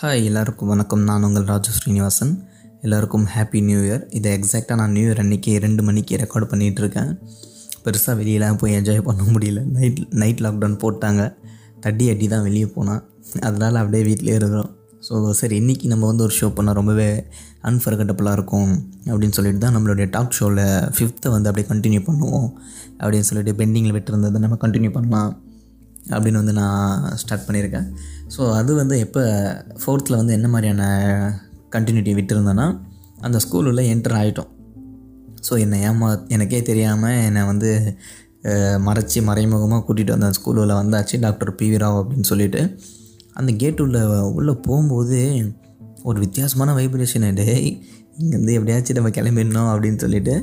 Hi எல்லாருக்கும் வணக்கம். நான் உங்கள் ராஜு ஸ்ரீனிவாசன். எல்லாருக்கும் ஹாப்பி நியூ இயர் இதை எக்ஸாக்டாக நான் நியூ இயர் அன்றைக்கி ரெண்டு மணிக்கு ரெக்கார்ட் பண்ணிகிட்ருக்கேன் பெருசாக வெளியெலாம் போய் என்ஜாய் பண்ண முடியல. நைட் நைட் லாக்டவுன் போட்டாங்க. தட்டி அடி தான் வெளியே போனான் அதனால் அப்படியே வீட்டிலே இருக்கிறோம். ஸோ சரி இன்றைக்கி நம்ம வந்து ஒரு ஷோ பண்ணால் ரொம்பவே அன்ஃபர்கட்டபுளாக இருக்கும் அப்படின்னு சொல்லிட்டு தான் நம்மளுடைய டாக் ஷோவில் ஃபிஃப்த்தை வந்து அப்படியே கண்டினியூ பண்ணுவோம். அப்படின்னு சொல்லிட்டு பெண்டிங்கில் விட்டுருந்ததை நம்ம கண்டினியூ பண்ணலாம். அப்படின்னு வந்து நான் ஸ்டார்ட் பண்ணியிருக்கேன். ஸோ அது வந்து எப்போ ஃபோர்த்தில் வந்து என்ன மாதிரியான கண்டினியூட்டி விட்டுருந்தேன்னா அந்த ஸ்கூலுள்ளே என்டர் ஆகிட்டோம் ஸோ என்னை ஏமா எனக்கே தெரியாமல் என்னை வந்து மறைச்சி மறைமுகமாக கூட்டிகிட்டு வந்த ஸ்கூலில் வந்தாச்சு டாக்டர் பி வி ராவ் அப்படின்னு சொல்லிட்டு. அந்த கேட் உள்ள உள்ளே போகும்போது ஒரு வித்தியாசமான வைப்ரேஷன் டேய் இங்கேருந்து எப்படியாச்சும் நம்ம கிளம்பிடணும் அப்படின்னு சொல்லிட்டு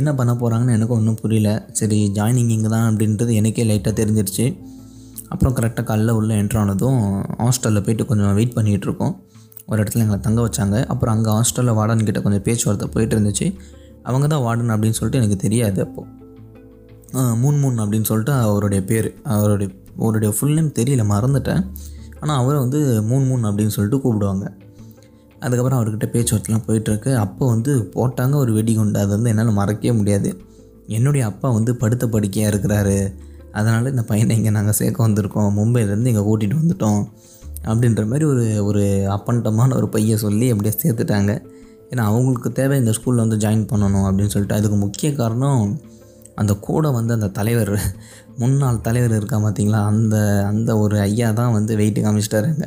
என்ன பண்ண போகிறாங்கன்னு எனக்கு ஒன்றும் புரியல. சரி ஜாயினிங் இங்கே தான் அப்படின்றது எனக்கே லைட்டாக தெரிஞ்சிருச்சு. அப்புறம் கரெக்டாக காலைல உள்ளே என்ட்ரு ஆனதும் ஹாஸ்டலில் போயிட்டு கொஞ்சம் வெயிட் பண்ணிகிட்டு இருக்கோம். ஒரு இடத்துல எங்களை தங்க வச்சாங்க. அப்புறம் அங்கே ஹாஸ்டலில் வார்டன் கிட்டே கொஞ்சம் பேச்சுவார்த்தை போயிட்டு இருந்துச்சு. அவங்க தான் வார்டன் அப்படின்னு சொல்லிட்டு எனக்கு தெரியாது அப்போது மூன் மூன் அப்படின்னு சொல்லிட்டு அவருடைய பேர் அவருடைய அவருடைய ஃபுல் நேம் தெரியல மறந்துட்டேன். ஆனால் அவரை வந்து மூன் மூன் அப்படின்னு சொல்லிட்டு கூப்பிடுவாங்க. அதுக்கப்புறம் அவர்கிட்ட பேச்சுவார்த்தைலாம் போயிட்டுருக்கு. அப்போ வந்து போட்டாங்க ஒரு வெடிகுண்டு அது வந்து என்னால் மறக்கவே முடியாது. என்னுடைய அப்பா வந்து படுத்த படுக்கையாக இருக்கிறாரு. அதனால் இந்த பையனை இங்கே நாங்கள் சேர்க்க வந்திருக்கோம். மும்பையிலேருந்து இங்கே கூட்டிகிட்டு வந்துட்டோம். அப்படின்ற மாதிரி ஒரு ஒரு அப்பண்டமான ஒரு பையன் சொல்லி அப்படியே சேர்த்துட்டாங்க. ஏன்னா அவங்களுக்கு தேவை இந்த ஸ்கூலில் வந்து ஜாயின் பண்ணணும் அப்படின்னு சொல்லிட்டு. அதுக்கு முக்கிய காரணம் அந்த கூட வந்து அந்த தலைவர் முன்னாள் தலைவர் இருக்கா பார்த்தீங்களா அந்த அந்த ஒரு ஐயா தான் வந்து வெயிட்டு காமிச்சிட்டாருங்க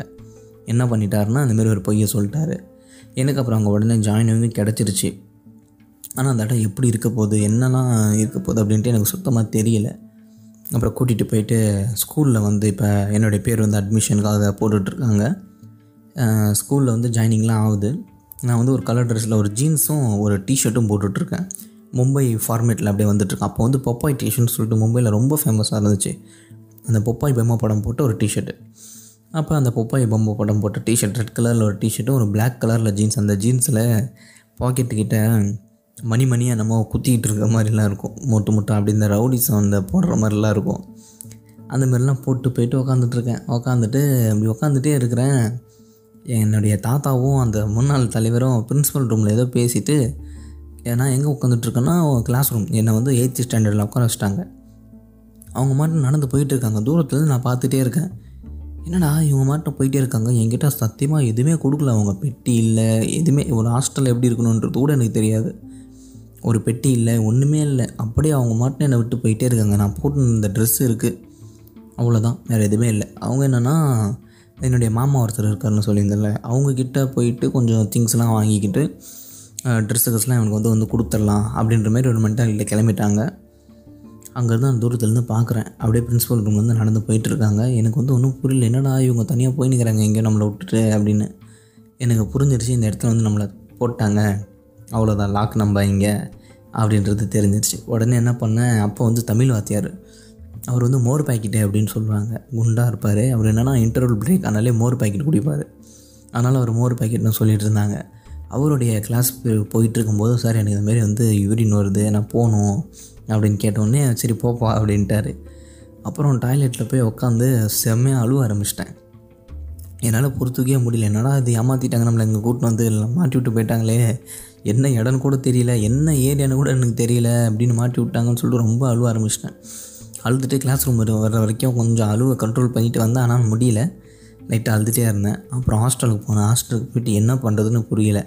என்ன பண்ணிட்டாருன்னா அந்தமாரி ஒரு பொய்யை சொல்லிட்டாரு. எனக்கு அப்புறம் அங்கே உடனே ஜாயினிங்கும் கிடச்சிருச்சு. ஆனால் அந்த இடம் எப்படி இருக்க போகுது என்னெல்லாம் இருக்க போகுது அப்படின்ட்டு எனக்கு சுத்தமாக தெரியல. அப்புறம் கூட்டிகிட்டு போயிட்டு ஸ்கூலில் வந்து இப்போ என்னுடைய பேர் வந்து அட்மிஷனுக்காக போட்டுட்ருக்காங்க ஸ்கூலில் வந்து ஜாயினிங்லாம் ஆகுது. நான் வந்து ஒரு கலர் ட்ரெஸ்ஸில் ஒரு ஜீன்ஸும் ஒரு டிஷர்ட்டும் போட்டுட்ருக்கேன் மும்பை ஃபார்மேட்டில் அப்படியே வந்துட்டுருக்கேன் அப்போ வந்து பொப்பாய் டிஷர்ட்னு சொல்லிட்டு மும்பையில் ரொம்ப ஃபேமஸாக இருந்துச்சு. அந்த பொப்பாய் பெம்மா படம் போட்டு ஒரு டிஷர்ட்டு அப்போ அந்த பொப்பாய் பொம்மை படம் போட்ட டிஷர்ட் ரெட் கலரில் ஒரு டிஷர்ட்டும் ஒரு பிளாக் கலரில் ஜீன்ஸ் அந்த ஜீன்ஸில் பாக்கெட்டுக்கிட்ட மணி மணியாக நம்ம குத்திக்கிட்டு இருக்க மாதிரிலாம் இருக்கும். மொட்டு மொட்டை அப்படி இந்த ரவுடிஸ் அந்த போடுற மாதிரிலாம் இருக்கும். அந்த மாதிரிலாம் போட்டு போயிட்டு உக்காந்துட்ருக்கேன் உக்காந்துட்டு அப்படி உக்காந்துட்டே இருக்கிறேன். என்னுடைய தாத்தாவும் அந்த முன்னாள் தலைவரும் பிரின்ஸிபல் ரூமில் ஏதோ பேசிட்டு ஏன்னா எங்கே உட்காந்துட்ருக்கேன்னா கிளாஸ் ரூம் என்னை வந்து எயித்து ஸ்டாண்டர்டில் உட்கார வச்சிட்டாங்க. அவங்க மட்டும் நடந்து போயிட்டு இருக்காங்க. தூரத்துலேருந்து நான் பார்த்துட்டே இருக்கேன். என்னடா இவங்க மாட்டம் போயிட்டே இருக்காங்க? என்கிட்ட சத்தியமாக எதுவுமே கொடுக்கல. அவங்க பெட்டி இல்லை. எதுவுமே ஒரு ஹாஸ்டலில் எப்படி இருக்கணுன்றது கூட எனக்கு தெரியாது. ஒரு பெட்டி இல்லை ஒன்றுமே இல்லை. அப்படியே அவங்க மாட்டும் என்னை விட்டு போயிட்டே இருக்காங்க. நான் போட்டு இந்த ட்ரெஸ் இருக்குது அவ்வளோதான் வேறு எதுவுமே இல்லை. அவங்க என்னென்னா என்னுடைய மாமா ஒருத்தர் இருக்காருன்னு சொல்லியிருந்தேன்ல. அவங்கக்கிட்ட போயிட்டு கொஞ்சம் திங்ஸ்லாம் வாங்கிக்கிட்டு ட்ரெஸ்ஸு ட்ரெஸ்லாம் எனக்கு வந்து வந்து கொடுத்துடலாம் அப்படின்ற மாதிரி ஒரு மென்டாலிட்டியில் கிளம்பிட்டாங்க. அங்கேருந்து அந்த தூரத்துலேருந்து பார்க்குறேன். அப்படியே பிரின்ஸிபல் ரூம்லேருந்து நடந்து போயிட்டுருக்காங்க. எனக்கு வந்து ஒன்றும் புரியல. என்னடா இவங்க தனியாக போய் நிற்கிறாங்க எங்கேயோ நம்மளை விட்டுட்டு அப்படின்னு. எனக்கு புரிஞ்சிருச்சு இந்த இடத்துல வந்து நம்மளை போட்டாங்க. அவ்வளோதான் லாக் நம்ம இங்கே. அப்படின்றது தெரிஞ்சிருச்சு. உடனே என்ன பண்ணேன்? அப்போ வந்து தமிழ் வாத்தியார் அவர் வந்து மோர் பாக்கெட்டு அப்படின்னு சொல்லுவாங்க. குண்டாக இருப்பார். அவர் என்னென்னா இன்டர்வல் பிரேக் ஆனாலே மோர் பாக்கெட் குடிப்பார். அதனால் அவர் மோர் பாக்கெட்னு சொல்லிட்டு இருந்தாங்க. அவருடைய கிளாஸ் போயிட்டு இருக்கும்போது சார் எனக்கு இதுமாரி வந்து யூரின் வருது. நான் போகணும். அப்படின்னு கேட்டோடனே சரி போப்பா அப்படின்ட்டாரு. அப்புறம் டாய்லெட்டில் போய் உட்காந்து செம்மையாக அழுவ ஆரம்பிச்சிட்டேன். என்னால் பொறுத்துக்கவே முடியல. என்னடா இது ஏமாற்றிட்டாங்க நம்மளை இங்கே கூட்டின்னு வந்து மாட்டி விட்டு போயிட்டாங்களே. என்ன இடம்னு கூட தெரியல என்ன ஏரியான்னு கூட எனக்கு தெரியல அப்படின்னு மாட்டி விட்டாங்கன்னு சொல்லிட்டு ரொம்ப அழுவ ஆரம்பிச்சிட்டேன். அழுதுட்டு கிளாஸ் ரூம் வர வரைக்கும் கொஞ்சம் அழுவ கண்ட்ரோல் பண்ணிட்டு வந்தேன் ஆனால் முடியல. லைட்டாக அழுதுகிட்டே இருந்தேன். அப்புறம் ஹாஸ்டலுக்கு போனேன். ஹாஸ்டலுக்கு போயிட்டு என்ன பண்ணுறதுன்னு புரியல.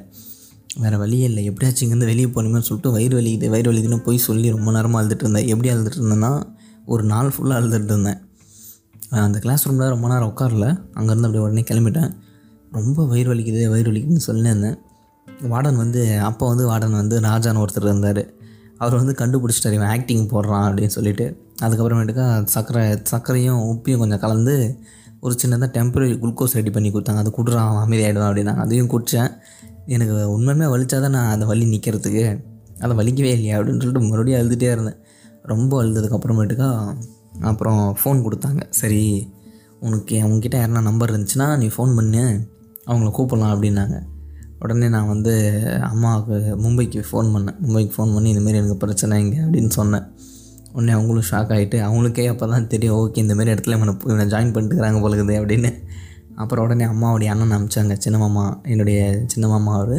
வேறு வழியே இல்லை. எப்படியாச்சும் இங்கேருந்து வெளியே போகணுமே சொல்லிட்டு வயிறு வலிக்குது. வயிறு வலிக்குதுன்னு போய் சொல்லி ரொம்ப நேரமாக அழுதுட்டு இருந்தேன். எப்படி அழுதுட்டு இருந்தேன்னா ஒரு நாள் ஃபுல்லாக அழுதுட்டு இருந்தேன். அந்த கிளாஸ் ரூமில் ரொம்ப நேரம் உட்காரல. அங்கேருந்து அப்படியே உடனே கிளம்பிட்டேன். ரொம்ப வயிறு வலிக்குது வயிறு வலிக்குதுன்னு சொல்லியிருந்தேன் வார்டன் வந்து அப்போ வந்து வார்டன் வந்து ராஜான்னு ஒருத்தர் இருந்தார். அவர் வந்து கண்டுபிடிச்சிட்டார் இவன் ஆக்டிங் போடுறான் அப்படின்னு சொல்லிட்டு. அதுக்கப்புறமேட்டுக்கா சர்க்கரை சர்க்கரையும் உப்பையும் கொஞ்சம் கலந்து ஒரு சின்னதாக டெம்பரரி குளுக்கோஸ் ரெடி பண்ணி கொடுத்தாங்க. அது குடுறான் அமைதியாகிடும் அப்படின்னாங்க அதையும் குடித்தேன் எனக்கு உண்மையுமே வலிச்சாதான் நான் அந்த வலி நிற்கிறதுக்கு அதை வலிக்கவே இல்லையா அப்படின்னு சொல்லிட்டு மறுபடியும் அழுதுகிட்டே இருந்தேன். ரொம்ப அழுதுக்கு அப்புறமேட்டுக்கா அப்புறம் ஃபோன் கொடுத்தாங்க. சரி உனக்கு அவங்கக்கிட்ட யாருனா நம்பர் இருந்துச்சுன்னா நீ ஃபோன் பண்ணு. அவங்கள கூப்பிடலாம் அப்படின்னாங்க. உடனே நான் வந்து அம்மாவுக்கு மும்பைக்கு ஃபோன் பண்ணேன். மும்பைக்கு ஃபோன் பண்ணி இந்தமாரி எனக்கு பிரச்சனை இங்கே அப்படின்னு சொன்னேன். உடனே அவங்களும் ஷாக் ஆகிட்டு அவங்களுக்கே அப்போ தான் தெரியும் ஓகே இந்தமாரி இடத்துல இவனை இவனை ஜாயின் பண்ணிட்டுக்கிறாங்க போலக்குது அப்படின்னு. அப்புறம் உடனே அம்மாவுடைய அண்ணன் அனுப்பிச்சாங்க சின்ன மாமா என்னுடைய சின்ன மாமா அவர்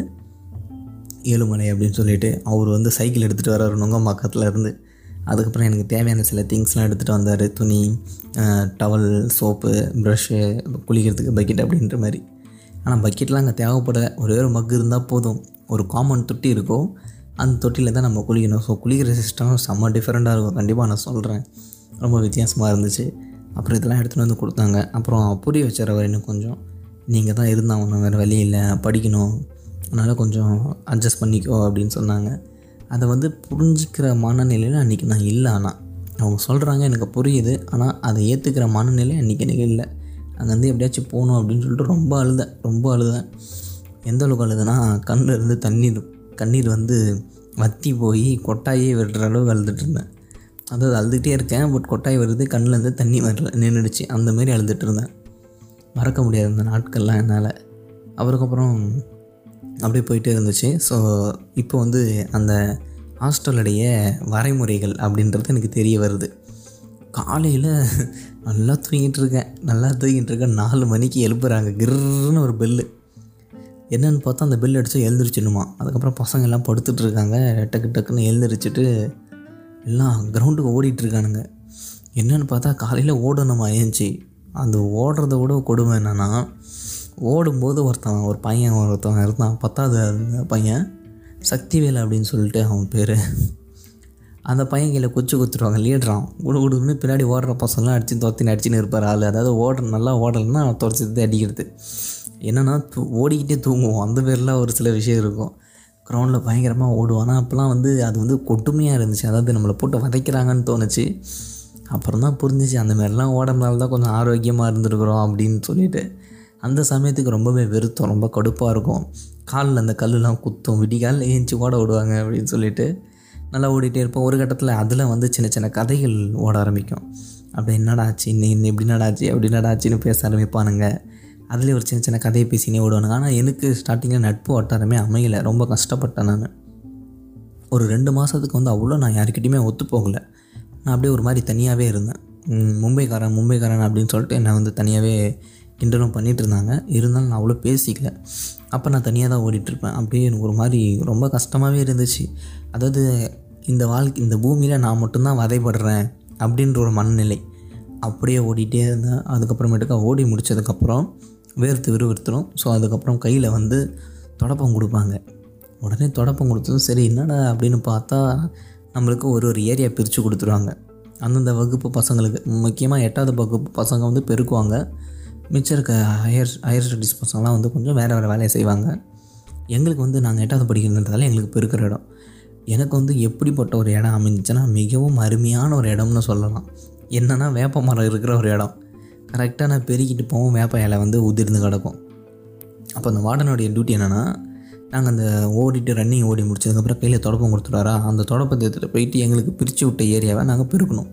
ஏழுமலை அப்படின்னு சொல்லிட்டு அவர் வந்து சைக்கிள் எடுத்துகிட்டு வர்றாரு நுங்கம்பாக்கத்தில் இருந்து. அதுக்கப்புறம் எனக்கு தேவையான சில திங்ஸ்லாம் எடுத்துகிட்டு வந்தார் துணி டவல் சோப்பு ப்ரஷ்ஷு குளிக்கிறதுக்கு பக்கெட் அப்படின்ற மாதிரி. ஆனால் பக்கெட்லாம் அங்கே தேவைப்பட ஒரே ஒரு மக் இருந்தால் போதும். ஒரு காமன் தொட்டி இருக்கும். அந்த தொட்டியில் தான் நம்ம குளிக்கணும். ஸோ குளிக்கிற சிஸ்டம் செம்ம டிஃப்ரெண்ட்டாக இருக்கும். கண்டிப்பாக நான் சொல்கிறேன் ரொம்ப வித்தியாசமாக இருந்துச்சு. அப்புறம் இதெல்லாம் எடுத்துகிட்டு வந்து கொடுத்தாங்க. அப்புறம் புரிய வச்சுறவர் இன்னும் கொஞ்சம். நீங்கள் தான் இருந்தாகணும் வேறு வழி இல்லை. படிக்கணும். அதனால் கொஞ்சம் அட்ஜஸ்ட் பண்ணிக்கோ அப்படின்னு சொன்னாங்க. அதை வந்து புரிஞ்சிக்கிற மனநிலையில் அன்றைக்கி நான் இல்லை ஆனால் அவங்க சொல்கிறாங்க எனக்கு புரியுது. ஆனால் அதை ஏற்றுக்கிற மனநிலை அன்றைக்கி எனக்கு இல்லை. அங்கேருந்து எப்படியாச்சும் போகணும் அப்படின்னு சொல்லிட்டு ரொம்ப அழுதேன். ரொம்ப அழுதேன். எந்த அளவுக்கு அழுதுனா கண்ணில் இருந்து தண்ணீர் கண்ணீர் வந்து வத்தி போய் கொட்டாயே விடுற அளவுக்கு அழுதுட்டு இருந்தேன். அதாவது அழுதுகிட்டே இருக்கேன். பட் கொட்டாய் வருது கண்ணில் இருந்து தண்ணி வரல நின்றுடுச்சு அந்தமாரி அழுதுட்டு இருந்தேன். மறக்க முடியாது அந்த நாட்கள்லாம் என்னால். அவருக்கப்புறம் அப்படியே போயிட்டே இருந்துச்சு. ஸோ இப்போ வந்து அந்த ஹாஸ்டலுடைய வரைமுறைகள் அப்படின்றது எனக்கு தெரிய வருது. காலையில் நல்லா தூங்கிட்டு இருக்கேன். நல்லா தூங்கிட்டு இருக்கேன் நாலு மணிக்கு எழுப்புறாங்க. கிர்னு ஒரு பெல்லு என்னென்னு பார்த்தா அந்த பெல் அடித்தா எழுந்திரிச்சிடணுமா? அதுக்கப்புறம் பசங்க எல்லாம் படுத்துட்டு இருக்காங்க டக்கு டக்குன்னு எழுந்திரிச்சிட்டு எல்லாம் கிரவுண்டுக்கு ஓடிட்டுருக்கானுங்க என்னென்னு பார்த்தா காலையில் ஓடணுமா ஏஞ்சி? அந்த ஓடுறத விட கொடுமை என்னென்னா ஓடும்போது ஒருத்தன் ஒரு பையன் ஒருத்தவன் இருந்தான் பத்தாவது பையன் சக்திவேல் அப்படின்னு சொல்லிட்டு அவன் பேர். அந்த பையன் கீழே குச்சி கொடுத்துருவாங்க லீடுறான் குடு குடுன்னு பின்னாடி ஓடுற பசங்களாம் அடிச்சு துரத்தின்னு அடிச்சுன்னு இருப்பார் ஆள். அதாவது ஓடுற நல்லா ஓடலைன்னா துரத்தி அடிக்கிறது. என்னென்னா தூ ஓடிக்கிட்டே தூங்குவோம். அந்த பேர்லாம் ஒரு சில விஷயம் இருக்கும். கிரவுண்டில் பயங்கரமாக ஓடுவோம். ஆனால் அப்போலாம் வந்து அது வந்து கொட்டுமையாக இருந்துச்சு. அதாவது நம்மளை போட்டு வதைக்கிறாங்கன்னு தோணுச்சு. அப்புறம் தான் புரிஞ்சிச்சு அந்த மாதிரிலாம் ஓடனால தான் கொஞ்சம் ஆரோக்கியமாக இருந்துருக்குறோம் அப்படின்னு சொல்லிட்டு. அந்த சமயத்துக்கு ரொம்பவே வெறுத்தோம். ரொம்ப கடுப்பாக இருக்கும். காலில் அந்த கல்லுலாம் குத்தும். விடிகாலில் ஏஞ்சி ஓட விடுவாங்க அப்படின்னு சொல்லிட்டு. நல்லா ஓடிட்டே இருப்போம். ஒரு கட்டத்தில் அதில் வந்து சின்ன சின்ன கதைகள் ஓட ஆரம்பிக்கும். அப்படி என்னடா ஆச்சு? இன்னும் இன்னும் இப்படி நடாச்சு அப்படி நடாச்சுன்னு பேச ஆரம்பிப்பானுங்க. அதுலேயே ஒரு சின்ன சின்ன கதையை பேசினே ஓடுவானுங்க. ஆனால் எனக்கு ஸ்டார்டிங்கில் நட்பு வட்டாரமே அமையலை. ரொம்ப கஷ்டப்பட்டேன் நான். ஒரு ரெண்டு மாதத்துக்கு வந்து அவ்வளோ நான் யாருக்கிட்டையுமே ஒத்து போகலை. நான் அப்படியே ஒரு மாதிரி தனியாகவே இருந்தேன். மும்பைக்காரன் மும்பைக்காரன் அப்படின்னு சொல்லிட்டு என்னை வந்து தனியாகவே கிண்டலும் பண்ணிகிட்டு இருந்தாங்க இருந்தாலும் நான் அவ்வளோ பேசிக்கல. அப்போ நான் தனியாக தான் ஓடிட்டுருப்பேன். அப்படியே எனக்கு ஒரு மாதிரி ரொம்ப கஷ்டமாகவே இருந்துச்சு. அதாவது இந்த வாழ்க்கை இந்த பூமியில் நான் மட்டும்தான் வதைப்படுறேன் அப்படின்ற ஒரு மனநிலை. அப்படியே ஓடிட்டே இருந்தேன். அதுக்கப்புறமேட்டுக்கா ஓடி முடிச்சதுக்கப்புறம் வேர்த்து விறுவிறுத்துடும் ஸோ அதுக்கப்புறம் கையில் வந்து தொடப்பம் கொடுப்பாங்க. உடனே தொடப்பம் கொடுத்ததும் சரி என்னடா அப்படின்னு பார்த்தா நம்மளுக்கு ஒரு ஒரு ஏரியா பிரித்து கொடுத்துருவாங்க. அந்தந்த வகுப்பு பசங்களுக்கு முக்கியமாக எட்டாவது வகுப்பு பசங்க வந்து பெருக்குவாங்க. மிச்சம் இருக்க ஹையர் ஹையர் ஸ்டடீஸ் பசங்களாம் வந்து கொஞ்சம் வேறு வேறு வேலையை செய்வாங்க. எங்களுக்கு வந்து நாங்கள் எட்டாவது படிக்கிறதுன்றதால எங்களுக்கு பெருக்கிற இடம். எனக்கு வந்து எப்படிப்பட்ட ஒரு இடம் அமைஞ்சிச்சுன்னா மிகவும் அருமையான ஒரு இடம்னு சொல்லலாம். என்னென்னா வேப்ப மரம் இருக்கிற ஒரு இடம். கரெக்டாக நான் பெருக்கிட்டு போவோம் வேப்ப இலை வந்து உதிர்ந்து கிடக்கும். அப்போ அந்த வார்டனுடைய டியூட்டி என்னென்னா நாங்கள் அந்த ஓடிட்டு ரன்னிங் ஓடி முடிச்சதுக்கப்புறம் கையில் தொடப்பம் கொடுத்துட்டாரா அந்த தொடப்பத்தை எடுத்துகிட்டு போயிட்டு எங்களுக்கு பிரித்து விட்ட ஏரியாவை நாங்கள் பெருக்கணும்.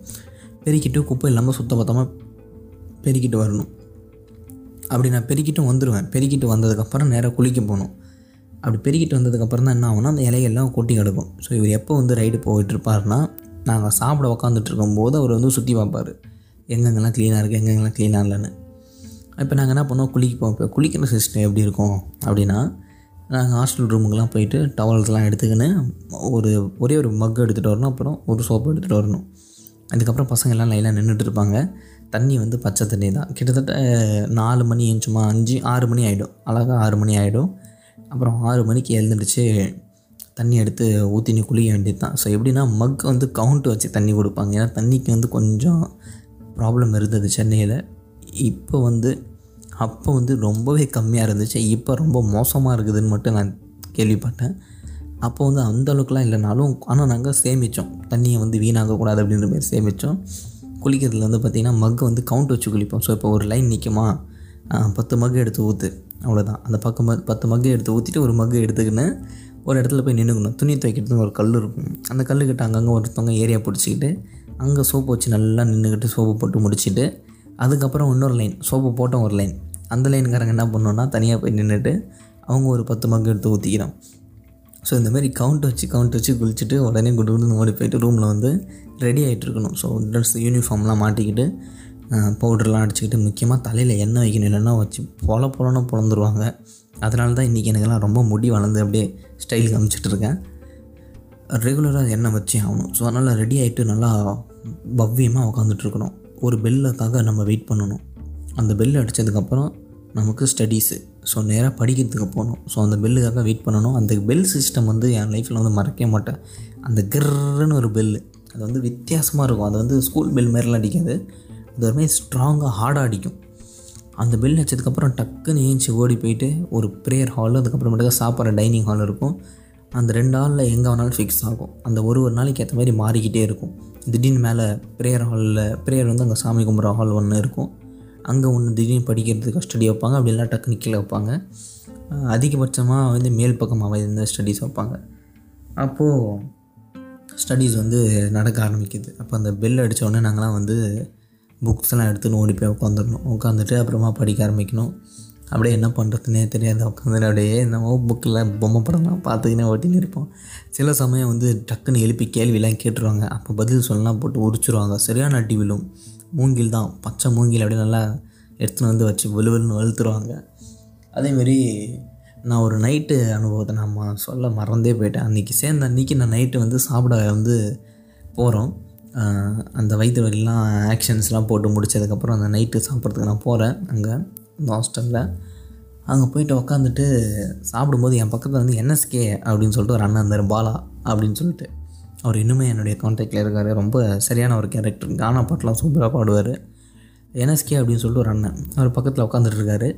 பெருக்கிட்டு குப்பை இல்லாமல் சுத்தபத்தமாக பெருக்கிட்டு வரணும். அப்படி நான் பெருக்கிட்டும் வந்துடுவேன் பெருக்கிட்டு வந்ததுக்கப்புறம் நேராக குளிக்க போகணும். அப்படி பெருக்கிட்டு வந்ததுக்கப்புறம் தான் என்ன ஆகும்னா அந்த இலையெல்லாம் கொட்டி கிடக்கும். ஸோ இவர் எப்போ வந்து ரைடு போயிட்டு இருப்பாருன்னா நாங்கள் சாப்பிட உக்காந்துட்டு இருக்கும்போது அவர் வந்து சுற்றி பார்ப்பார். எங்கெங்கெல்லாம் க்ளீனாக இருக்குது எங்கெங்கெல்லாம் க்ளீனாக இல்லைன்னு. இப்போ நாங்கள் என்ன பண்ணுவோம்? குளிப்போம். இப்போ குளிக்கிற சிஸ்டம் எப்படி இருக்கும்? அப்படின்னா நாங்கள் ஹாஸ்டல் ரூமுக்கெலாம் போயிட்டு டவல்ஸ்லாம் எடுத்துக்கின்னு ஒரு ஒரே ஒரு மக் எடுத்துகிட்டு வரணும். அப்புறம் ஒரு சோப்பு எடுத்துகிட்டு வரணும். அதுக்கப்புறம் பசங்கள்லாம் லைனாக நின்றுட்டு இருப்பாங்க. தண்ணி வந்து பச்சை தண்ணி தான். கிட்டத்தட்ட நாலு மணி சும்மா அஞ்சு ஆறு மணி ஆகிடும் அழகாக ஆறு மணி ஆகிடும் அப்புறம் ஆறு மணிக்கு எழுந்துடுச்சு தண்ணி எடுத்து ஊற்றினி குளிக்க வேண்டியது தான் ஸோ எப்படின்னா மக் வந்து கவுண்ட் வச்சு தண்ணி கொடுப்பாங்க. ஏன்னா தண்ணிக்கு வந்து கொஞ்சம் ப்ராப்ளம் இருந்தது சென்னையில். இப்போ வந்து அப்போ வந்து ரொம்பவே கம்மியாக இருந்துச்சு. இப்போ ரொம்ப மோசமாக இருக்குதுன்னு மட்டும் நான் கேள்விப்பட்டேன். அப்போ வந்து அந்த அளவுக்குலாம் இல்லைனாலும் ஆனால் நாங்கள் சேமித்தோம் தண்ணியை வந்து வீணாகக்கூடாது அப்படின்ற மாதிரி சேமித்தோம் குளிக்கிறதுல வந்து பார்த்திங்கன்னா மக்கு வந்து கவுண்ட் வச்சு குளிப்போம். ஸோ இப்போ ஒரு லைன் நிற்குமா பத்து மக்கு எடுத்து ஊற்று அவ்வளோதான் அந்த பக்கம் ம- பத்து மக்கு எடுத்து ஊற்றிட்டு ஒரு மக்கு எடுத்துக்கின்னு ஒரு இடத்துல போய் நின்றுக்கணும் துணி துவைக்கிறதுக்கு ஒரு கல் இருக்கும். அந்த கல்லுக்கிட்ட அங்கங்கே ஒருத்தவங்க ஏரியா பிடிச்சிக்கிட்டு அங்கே சோப்பு வச்சு நல்லா நின்றுக்கிட்டு சோப்பு போட்டு முடிச்சிட்டு அதுக்கப்புறம் இன்னொரு லைன் சோப்பு போட்டோம் ஒரு லைன் அந்த லைன்காரங்க என்ன பண்ணோன்னா தனியாக போய் நின்றுட்டு அவங்க ஒரு பத்து மக்கு எடுத்து ஊற்றிக்கிறோம் ஸோ இந்த மாதிரி கவுண்ட் வச்சு கவுண்ட் வச்சு குளிச்சுட்டு உடனே குடு குடுன்னு ஓடி போயிட்டு ரூமில் வந்து ரெடி ஆகிட்டு இருக்கணும். ஸோ ட்ரெஸ் யூனிஃபார்ம்லாம் மாட்டிக்கிட்டு பவுடர்லாம் அடிச்சுக்கிட்டு முக்கியமாக தலையில் எண்ணெய் வைக்கணும். இல்லைன்னா வச்சு பொல பொலன்னு பிறந்துருவாங்க அதனால தான் இன்றைக்கி எனக்கெல்லாம் ரொம்ப முடி வளர்ந்து அப்படியே ஸ்டைல் காமிச்சிட்டு இருக்கேன். ரெகுலராக எண்ணெய் வச்சு ஆகணும். ஸோ அதனால் ரெடி ஆகிட்டு நல்லா பவ்யமாக உட்காந்துட்ருக்கணும் ஒரு பெல்லுக்காக நம்ம வெயிட் பண்ணணும். அந்த பெல் அடித்ததுக்கப்புறம் நமக்கு ஸ்டடீஸு ஸோ நேராக படிக்கிறதுக்கு போகணும். ஸோ அந்த பெல்லுக்காக வெயிட் பண்ணணும். அந்த பெல் சிஸ்டம் வந்து என் லைஃப்பில் வந்து மறக்கவே மாட்டேன். அந்த கிர்ன்னு ஒரு பெல்லு அது வந்து வித்தியாசமாக இருக்கும். அது வந்து ஸ்கூல் பெல் மாதிரிலாம் அடிக்காது. அது ஒரு மாதிரி ஸ்ட்ராங்காக ஹார்டாக அடிக்கும். அந்த பெல் அடித்ததுக்கப்புறம் டக்குன்னு ஏஞ்சி ஓடி போயிட்டு ஒரு ப்ரேயர் ஹால் அதுக்கப்புறமேட்டுக்கா சாப்பிட்ற டைனிங் ஹால் இருக்கும். அந்த ரெண்டு ஹாலில் எங்கே வேணாலும் ஃபிக்ஸ் ஆகும். அந்த ஒரு ஒரு நாளைக்கு ஏற்ற மாதிரி மாறிக்கிட்டே இருக்கும். திடீர்னு மேலே ப்ரேயர் ஹாலில் ப்ரேயர் வந்து அங்கே சாமி கும்பிட்ற ஹால் ஒன்று இருக்கும். அங்கே ஒன்று திடீர்னு படிக்கிறதுக்கு ஸ்டடி வைப்பாங்க. அப்படி இல்லைனா டக்குனு கீழே வைப்பாங்க. அதிகபட்சமாக வந்து மேல் பக்கமாக இருந்த ஸ்டடீஸ் வைப்பாங்க. அப்போது ஸ்டடீஸ் வந்து நடக்க ஆரம்பிக்குது. அப்போ அந்த பெல் அடித்தோடனே நாங்களாம் வந்து புக்ஸ்லாம் எடுத்து எடுத்துன்னு ஓடி போய் உட்காந்துடணும். உட்காந்துட்டு அப்புறமா படிக்க ஆரம்பிக்கணும். அப்படியே என்ன பண்ணுறதுனே தெரியாது உட்காந்துட்டு அப்படியே என்னமோ புக்கில் பொம்மை படம்லாம் பார்த்துக்கினே ஓட்டின்னு இருப்போம். சில சமயம் வந்து டக்குன்னு எழுப்பி கேள்வியெலாம் கேட்டுருவாங்க. அப்போ பதில் சொல்லலாம் போட்டு உரிச்சிருவாங்க. சரியான அடி விழும். மூங்கில் தான். பச்சை மூங்கில் அப்படியே நல்லா எடுத்துன்னு வந்து வச்சு வலுவலுன்னு வலுத்துருவாங்க அதேமாரி நான் ஒரு நைட்டு அனுபவத்தை நான் சொல்ல மறந்தே போயிட்டேன். அன்றைக்கி சேர்ந்த அன்றைக்கி நான் நைட்டு வந்து சாப்பிட வந்து போகிறோம் அந்த வயிற்று வலிலாம் ஆக்ஷன்ஸ்லாம் போட்டு முடிச்சதுக்கப்புறம் அந்த நைட்டு சாப்பிட்றதுக்கு நான் போகிறேன் அங்கே இந்த ஹாஸ்டலில் அங்கே போயிட்டு உக்காந்துட்டு சாப்பிடும்போது என் பக்கத்தில் வந்து என்எஸ்கே அப்படின்னு சொல்லிட்டு ஒரு அண்ணன் இருந்தார் பாலா அப்படின்னு சொல்லிட்டு. அவர் இன்னுமே என்னுடைய காண்டாக்டில் இருக்கார். ரொம்ப சரியான ஒரு கேரக்டர் கானா பாட்டெலாம் சூப்பராக பாடுவார். என்எஸ்கே அப்படின்னு சொல்லிட்டு ஒரு அண்ணன். அவர் பக்கத்தில் உட்காந்துட்டு இருக்காரு.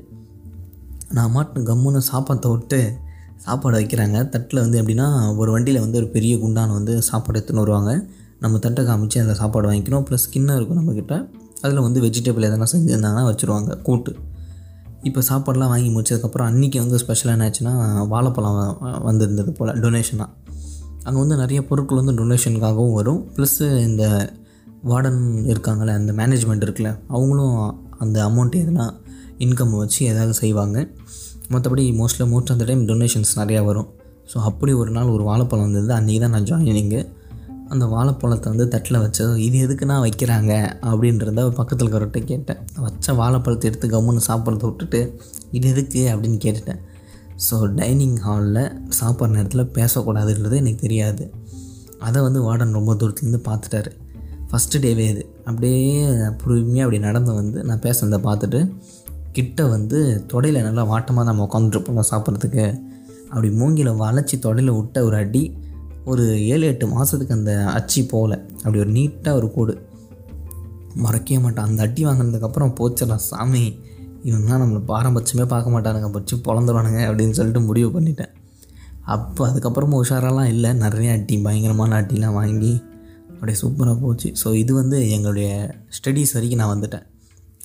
நான் மாட்டு கம்முன்னு சாப்பாட்டை விட்டு சாப்பாடு வைக்கிறாங்க. தட்டில் வந்து எப்படின்னா ஒரு வண்டியில் வந்து ஒரு பெரிய குண்டான் வந்து சாப்பாடு எடுத்துன்னு வருவாங்க. நம்ம தட்டை காமிச்சு அந்த சாப்பாடு வாங்கிக்கணும். ப்ளஸ் ஸ்கின்னாக இருக்கும் நம்மக்கிட்ட அதில் வந்து வெஜிடபிள் எதனா செஞ்சுருந்தாங்கன்னா வச்சுருவாங்க. கூட்டு. இப்போ சாப்பாடெலாம் வாங்கி முடிச்சதுக்கப்புறம் அன்றைக்கி வந்து ஸ்பெஷலாக என்ன ஆச்சுன்னா வாழைப்பழம் வந்திருந்தது போல். டொனேஷனாக அங்கே வந்து நிறைய பொருட்கள் வந்து டொனேஷனுக்காகவும் வரும். ப்ளஸ்ஸு இந்த வார்டன் இருக்காங்களே அந்த மேனேஜ்மெண்ட் இருக்குல்ல அவங்களும் அந்த அமௌண்ட் எதுனா இன்கம் வச்சு ஏதாவது செய்வாங்க. மற்றபடி mostly most of the time donations நிறையா வரும். ஸோ அப்படி ஒரு நாள் ஒரு வாழைப்பழம் வந்தது. அன்றைக்கி தான் நான் ஜாயினிங்கு அந்த வாழைப்பழத்தை வந்து தட்டில் வச்சது இது எதுக்குண்ணா வைக்கிறாங்க? அப்படின்றத பக்கத்தில் இருக்கிறவர்கிட்ட கேட்டேன். வச்ச வாழைப்பழத்தை எடுத்து கம்முன்னு சாப்பிட்றத விட்டுட்டு இது எதுக்கு? அப்படின்னு கேட்டுட்டேன். ஸோ டைனிங் ஹாலில் சாப்பிட்ற நேரத்தில் பேசக்கூடாதுன்றது எனக்கு தெரியாது. அதை வந்து வார்டன் ரொம்ப தூரத்துலேருந்து பார்த்துட்டாரு. ஃபஸ்ட்டு டேவே அது அப்படியே பொறுமையாக அப்படி நடந்து வந்து நான் பேசுனதை பார்த்துட்டு கிட்ட வந்து தொடையில் நல்லா வாட்டமாக நம்ம உட்காந்துருப்போம் சாப்பிட்றதுக்கு. அப்படி மூங்கில வளைச்சி தொடையில் விட்ட ஒரு அடி ஒரு ஏழு எட்டு மாதத்துக்கு அந்த அச்சி போகல. அப்படி ஒரு நீட்டாக ஒரு கூடு. மறக்கவே மாட்டேன். அந்த அடி வாங்கினதுக்கப்புறம் போச்சிடலாம் சாமி. இவங்கெல்லாம் நம்மளை பாரபட்சமே பார்க்க மாட்டானுங்க பச்சு பிறந்துடுவானுங்க அப்படின்னு சொல்லிட்டு முடிவு பண்ணிட்டேன். அப்போ அதுக்கப்புறமா உஷாரெல்லாம் இல்லை. நிறைய அட்டி பயங்கரமான அட்டிலாம் வாங்கி அப்படியே சூப்பராக போச்சு. ஸோ இது வந்து எங்களுடைய ஸ்டடீஸ் வரைக்கும் நான் வந்துட்டேன்.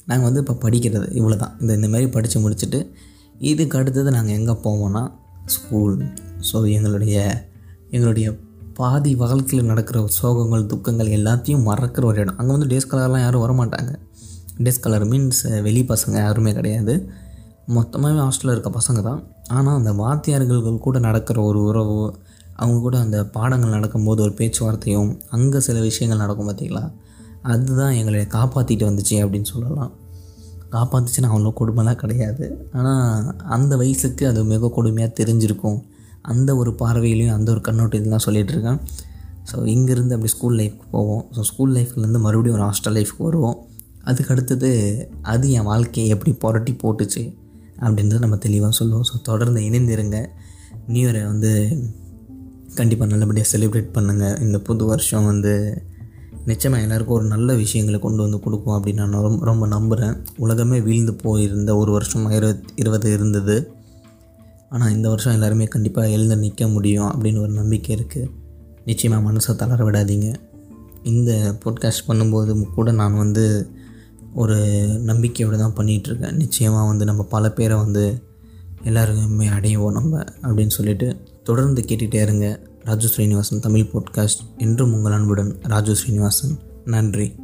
நாங்கள் வந்து இப்போ படிக்கிறது இவ்வளோ தான் இந்த இந்தமாரி படித்து முடிச்சுட்டு இதுக்கு அடுத்தது நாங்கள் எங்கே போவோம்னா ஸ்கூல் ஸோ எங்களுடைய எங்களுடைய பாதி வாழ்க்கையில் நடக்கிற சோகங்கள் துக்கங்கள் எல்லாத்தையும் மறக்கிற ஒரு இடம். அங்கே வந்து டேஸ் கலர்லாம் யாரும் வரமாட்டாங்க. டிஸ்கலர் மீன்ஸ் eh, வெளி பசங்க யாருமே கிடையாது. மொத்தமாகவே ஹாஸ்டலில் இருக்க பசங்க தான். ஆனால் அந்த வாத்தியார்கள் கூட நடக்கிற ஒரு உறவு அவங்க கூட அந்த பாடங்கள் நடக்கும்போது ஒரு பேச்சுவார்த்தையும் அங்கே சில விஷயங்கள் நடக்கும் பார்த்திங்களா அதுதான் எங்களை காப்பாற்றிட்டு வந்துச்சு அப்படின்னு சொல்லலாம். காப்பாற்றுச்சுன்னா அவ்வளோ கொடுமைலாம் கிடையாது. ஆனால் அந்த வயசுக்கு அது மிக கொடுமையாக தெரிஞ்சிருக்கும். அந்த ஒரு பார்வையிலையும் அந்த ஒரு கண்ணோட்டத்தில் தான் சொல்லிகிட்டு இருக்கேன். ஸோ இங்கேருந்து அப்படி ஸ்கூல் லைஃப்க்கு போவோம். ஸோ ஸ்கூல் லைஃப்லேருந்து மறுபடியும் ஒரு ஹாஸ்டல் லைஃப்க்கு வருவோம். அதுக்கு அடுத்தது அது என் வாழ்க்கையை எப்படி புரட்டி போட்டுச்சு அப்படின்றத நம்ம தெளிவாக சொல்லுவோம். ஸோ தொடர்ந்து இணைந்திருங்க. நியூ இயரை வந்து கண்டிப்பாக நல்லபடியாக செலிப்ரேட் பண்ணுங்கள் இந்த புது வருஷம் வந்து நிச்சயமாக எல்லாருக்கும் ஒரு நல்ல விஷயங்களை கொண்டு வந்து கொடுக்கும் அப்படின்னு நான் ரொம்ப ரொம்ப நம்புகிறேன் உலகமே வீழ்ந்து போயிருந்த ஒரு வருஷம் இருபத் இருபது இருந்தது. ஆனால் இந்த வருஷம் எல்லாருமே கண்டிப்பாக எழுந்து நிற்க முடியும் அப்படின்னு ஒரு நம்பிக்கை இருக்குது நிச்சயமாக மனசை தளர விடாதீங்க. இந்த பாட்காஸ்ட் பண்ணும்போது கூட நான் வந்து ஒரு நம்பிக்கையோடு தான் பண்ணிகிட்ருக்கேன். நிச்சயமாக வந்து நம்ம பல பேரை வந்து எல்லாருக்குமே அடைவோம் நம்ம அப்படின்னு சொல்லிட்டு தொடர்ந்து கேட்டுகிட்டே இருங்க. ராஜு ஸ்ரீனிவாசன் தமிழ் பாட்காஸ்ட் என்றும் உங்கள் அன்புடன் ராஜு ஸ்ரீனிவாசன். நன்றி.